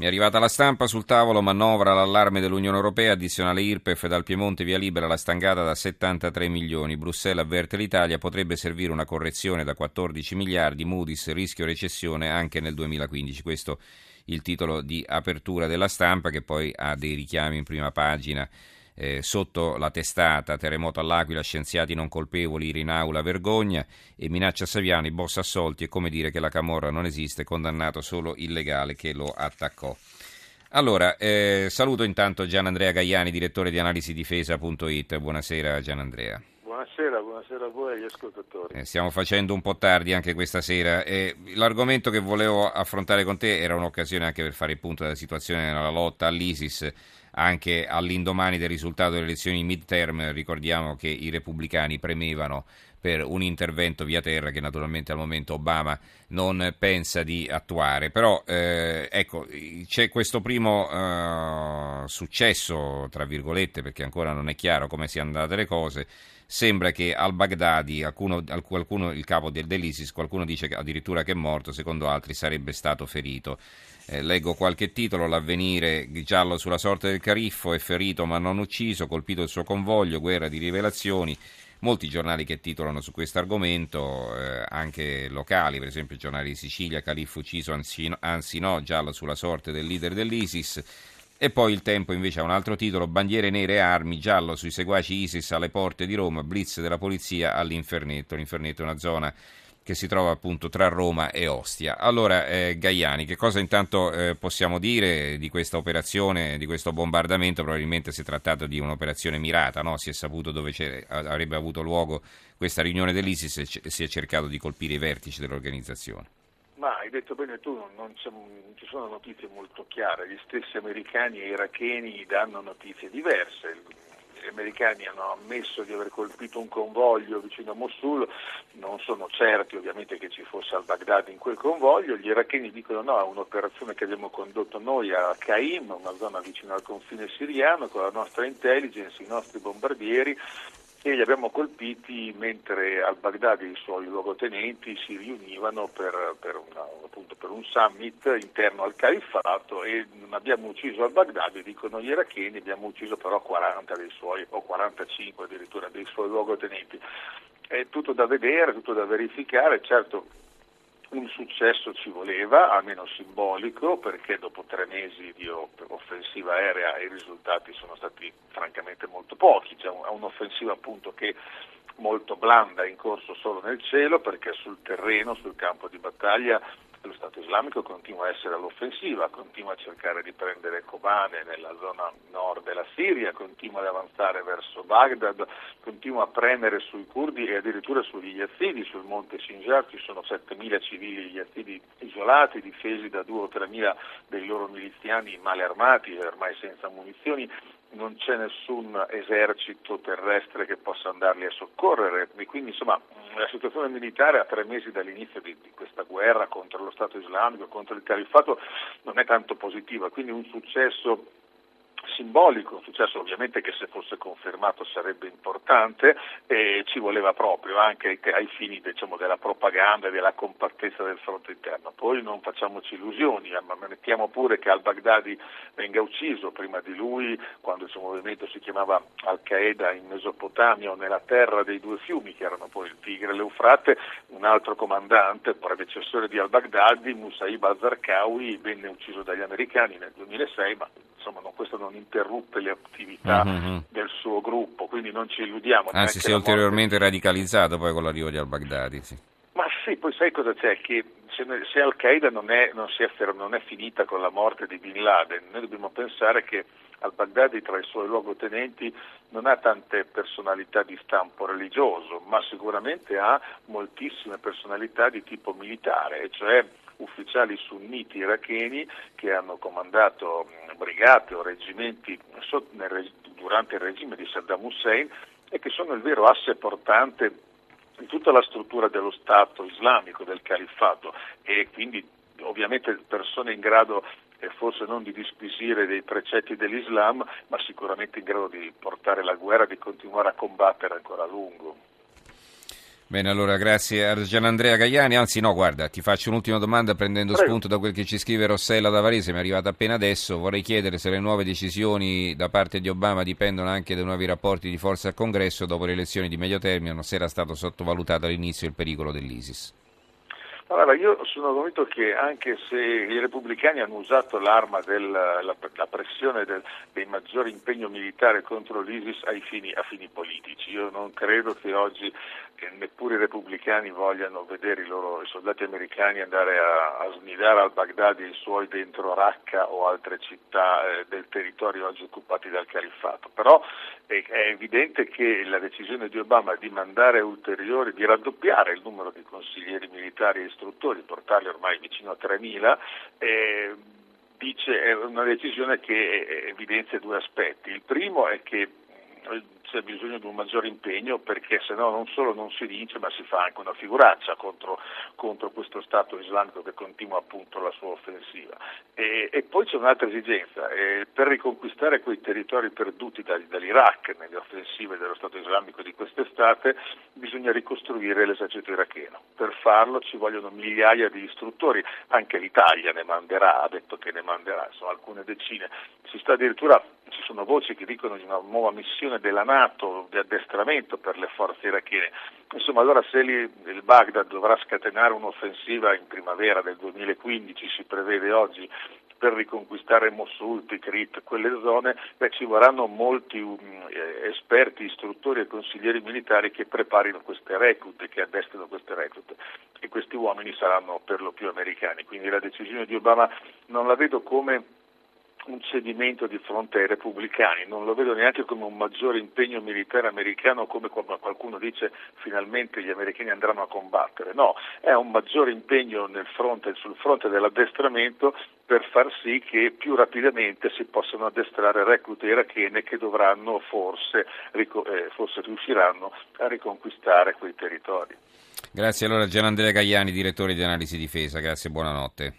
Mi è arrivata la stampa sul tavolo, manovra l'allarme dell'Unione Europea, addizionale IRPEF dal Piemonte via libera la stangata da 73 milioni. Bruxelles avverte l'Italia, potrebbe servire una correzione da 14 miliardi, Moody's rischio recessione anche nel 2015. Questo il titolo di apertura della stampa che poi ha dei richiami in prima pagina eh, sotto la testata, terremoto all'Aquila, scienziati non colpevoli, Rinaula, vergogna e minaccia Saviani, boss assolti, è come dire che la Camorra non esiste, condannato solo illegale che lo attaccò. Allora, eh, saluto intanto Gian Andrea Gaiani, direttore di analisi difesa.it. Buonasera Gian Andrea. Buonasera, buonasera a voi e agli ascoltatori. Eh, stiamo facendo un po' tardi anche questa sera. Eh, l'argomento che volevo affrontare con te era un'occasione anche per fare il punto della situazione nella lotta all'ISIS anche all'indomani del risultato delle elezioni midterm, ricordiamo che i repubblicani premevano per un intervento via terra che naturalmente al momento Obama non pensa di attuare. Però eh, ecco, c'è questo primo eh, successo, tra virgolette, perché ancora non è chiaro come siano andate le cose. Sembra che al-Baghdadi, alcuno, qualcuno, il capo dell'ISIS, qualcuno dice addirittura che è morto, secondo altri sarebbe stato ferito. Eh, leggo qualche titolo, l'avvenire giallo sulla sorte del cariffo, è ferito ma non ucciso, colpito il suo convoglio, guerra di rivelazioni. Molti giornali che titolano su questo argomento, eh, anche locali, per esempio il giornale di Sicilia, califfo ucciso, anzi, anzi no, giallo sulla sorte del leader dell'ISIS. E poi il tempo invece ha un altro titolo, bandiere nere e armi, giallo sui seguaci ISIS alle porte di Roma, blitz della polizia all'Infernetto. L'Infernetto è una zona che si trova appunto tra Roma e Ostia. Allora, eh, Gaiani, che cosa intanto eh, possiamo dire di questa operazione, di questo bombardamento? Probabilmente si è trattato di un'operazione mirata, no? si è saputo dove avrebbe avuto luogo questa riunione dell'ISIS e c- si è cercato di colpire i vertici dell'organizzazione. Ma hai detto bene tu, non, non ci sono notizie molto chiare, gli stessi americani e iracheni danno notizie diverse. Gli americani hanno ammesso di aver colpito un convoglio vicino a Mosul, non sono certi ovviamente che ci fosse al-Baghdad in quel convoglio, gli iracheni dicono no, è un'operazione che abbiamo condotto noi a Qaim, una zona vicino al confine siriano, con la nostra intelligence, i nostri bombardieri e li abbiamo colpiti mentre al Baghdad i suoi luogotenenti si riunivano per, per, una, appunto, per, un summit interno al califfato e non abbiamo ucciso al Baghdad, dicono gli iracheni, abbiamo ucciso però 40 dei suoi o 45 addirittura dei suoi luogotenenti. È tutto da vedere, tutto da verificare, certo un successo ci voleva, almeno simbolico, perché dopo tre mesi di offensiva aerea i risultati sono stati francamente molto pochi. C'è un'offensiva appunto che molto blanda in corso solo nel cielo perché sul terreno, sul campo di battaglia Stato islamico continua a essere all'offensiva, continua a cercare di prendere Kobane nella zona nord della Siria, continua ad avanzare verso Baghdad, continua a premere sui curdi e addirittura sugli yazidi, sul monte Sinjar ci sono 7.000 civili yazidi isolati, difesi da 2 o 3.000 dei loro miliziani male armati e ormai senza munizioni non c'è nessun esercito terrestre che possa andarli a soccorrere. E quindi insomma la situazione militare a tre mesi dall'inizio di, di, questa guerra contro lo Stato islamico, contro il califfato non è tanto positiva, quindi un successo simbolico, un successo ovviamente che se fosse confermato sarebbe importante e ci voleva proprio anche ai fini diciamo, della propaganda e della compattezza del fronte interno. Poi non facciamoci illusioni, ma mettiamo pure che al-Baghdadi venga ucciso prima di lui, quando il suo movimento si chiamava Al-Qaeda in Mesopotamia o nella terra dei due fiumi, che erano poi il Tigre e l'Eufrate, un altro comandante, predecessore di al-Baghdadi, Musaib al-Zarqawi, venne ucciso dagli americani nel 2006, ma insomma no, questo non interruppe le attività mm-hmm. del suo gruppo, quindi non ci illudiamo. Anzi, si è ulteriormente morte... radicalizzato poi con l'arrivo di al-Baghdadi. Sì. Ma sì, poi sai cosa c'è? Che se, se Al-Qaeda non è, non, è, non è finita con la morte di Bin Laden, noi dobbiamo pensare che al-Baghdadi tra i suoi luogotenenti non ha tante personalità di stampo religioso, ma sicuramente ha moltissime personalità di tipo militare, cioè ufficiali sunniti iracheni che hanno comandato brigate o reggimenti durante il regime di Saddam Hussein e che sono il vero asse portante di tutta la struttura dello Stato islamico, del califfato e quindi ovviamente persone in grado eh, forse non di disquisire dei precetti dell'Islam, ma sicuramente in grado di portare la guerra, di continuare a combattere ancora a lungo. Bene, allora grazie a Gianandrea Gagliani. Anzi, no, guarda, ti faccio un'ultima domanda prendendo Prego. spunto da quel che ci scrive Rossella da Varese, mi è arrivata appena adesso. Vorrei chiedere se le nuove decisioni da parte di Obama dipendono anche dai nuovi rapporti di forza al Congresso dopo le elezioni di medio termine, se era stato sottovalutato all'inizio il pericolo dell'ISIS. Allora, io sono convinto che anche se i repubblicani hanno usato l'arma della la pressione del, dei maggiori impegni militari contro l'ISIS fini, a fini politici, io non credo che oggi che neppure i repubblicani vogliano vedere i loro i soldati americani andare a, a snidare al Baghdad i suoi dentro Raqqa o altre città eh, del territorio oggi occupati dal califfato. Però è, è, evidente che la decisione di Obama di mandare ulteriori, di raddoppiare il numero di consiglieri militari e istruttori, portarli ormai vicino a 3.000, eh, dice, è una decisione che evidenzia due aspetti. Il primo è che c'è bisogno di un maggiore impegno perché se no non solo non si vince ma si fa anche una figuraccia contro, contro questo Stato islamico che continua appunto la sua offensiva. E, e poi c'è un'altra esigenza, eh, per riconquistare quei territori perduti da, dall'Iraq nelle offensive dello Stato islamico di quest'estate bisogna ricostruire l'esercito iracheno. Per farlo ci vogliono migliaia di istruttori, anche l'Italia ne manderà, ha detto che ne manderà, sono alcune decine. Si sta addirittura ci sono voci che dicono di una nuova missione della Nato di addestramento per le forze irachene. Insomma, allora se il Baghdad dovrà scatenare un'offensiva in primavera del 2015, si prevede oggi, per riconquistare Mosul, Tikrit, quelle zone, beh, ci vorranno molti um, esperti, istruttori e consiglieri militari che preparino queste reclute, che addestrino queste reclute e questi uomini saranno per lo più americani. Quindi la decisione di Obama non la vedo come un cedimento di fronte ai repubblicani, non lo vedo neanche come un maggiore impegno militare americano come qualcuno dice finalmente gli americani andranno a combattere, no, è un maggiore impegno fronte, sul fronte dell'addestramento per far sì che più rapidamente si possano addestrare reclute irachene che dovranno forse, eh, forse riusciranno a riconquistare quei territori. Grazie allora Gian Andrea Gagliani, direttore di analisi difesa, grazie e buonanotte.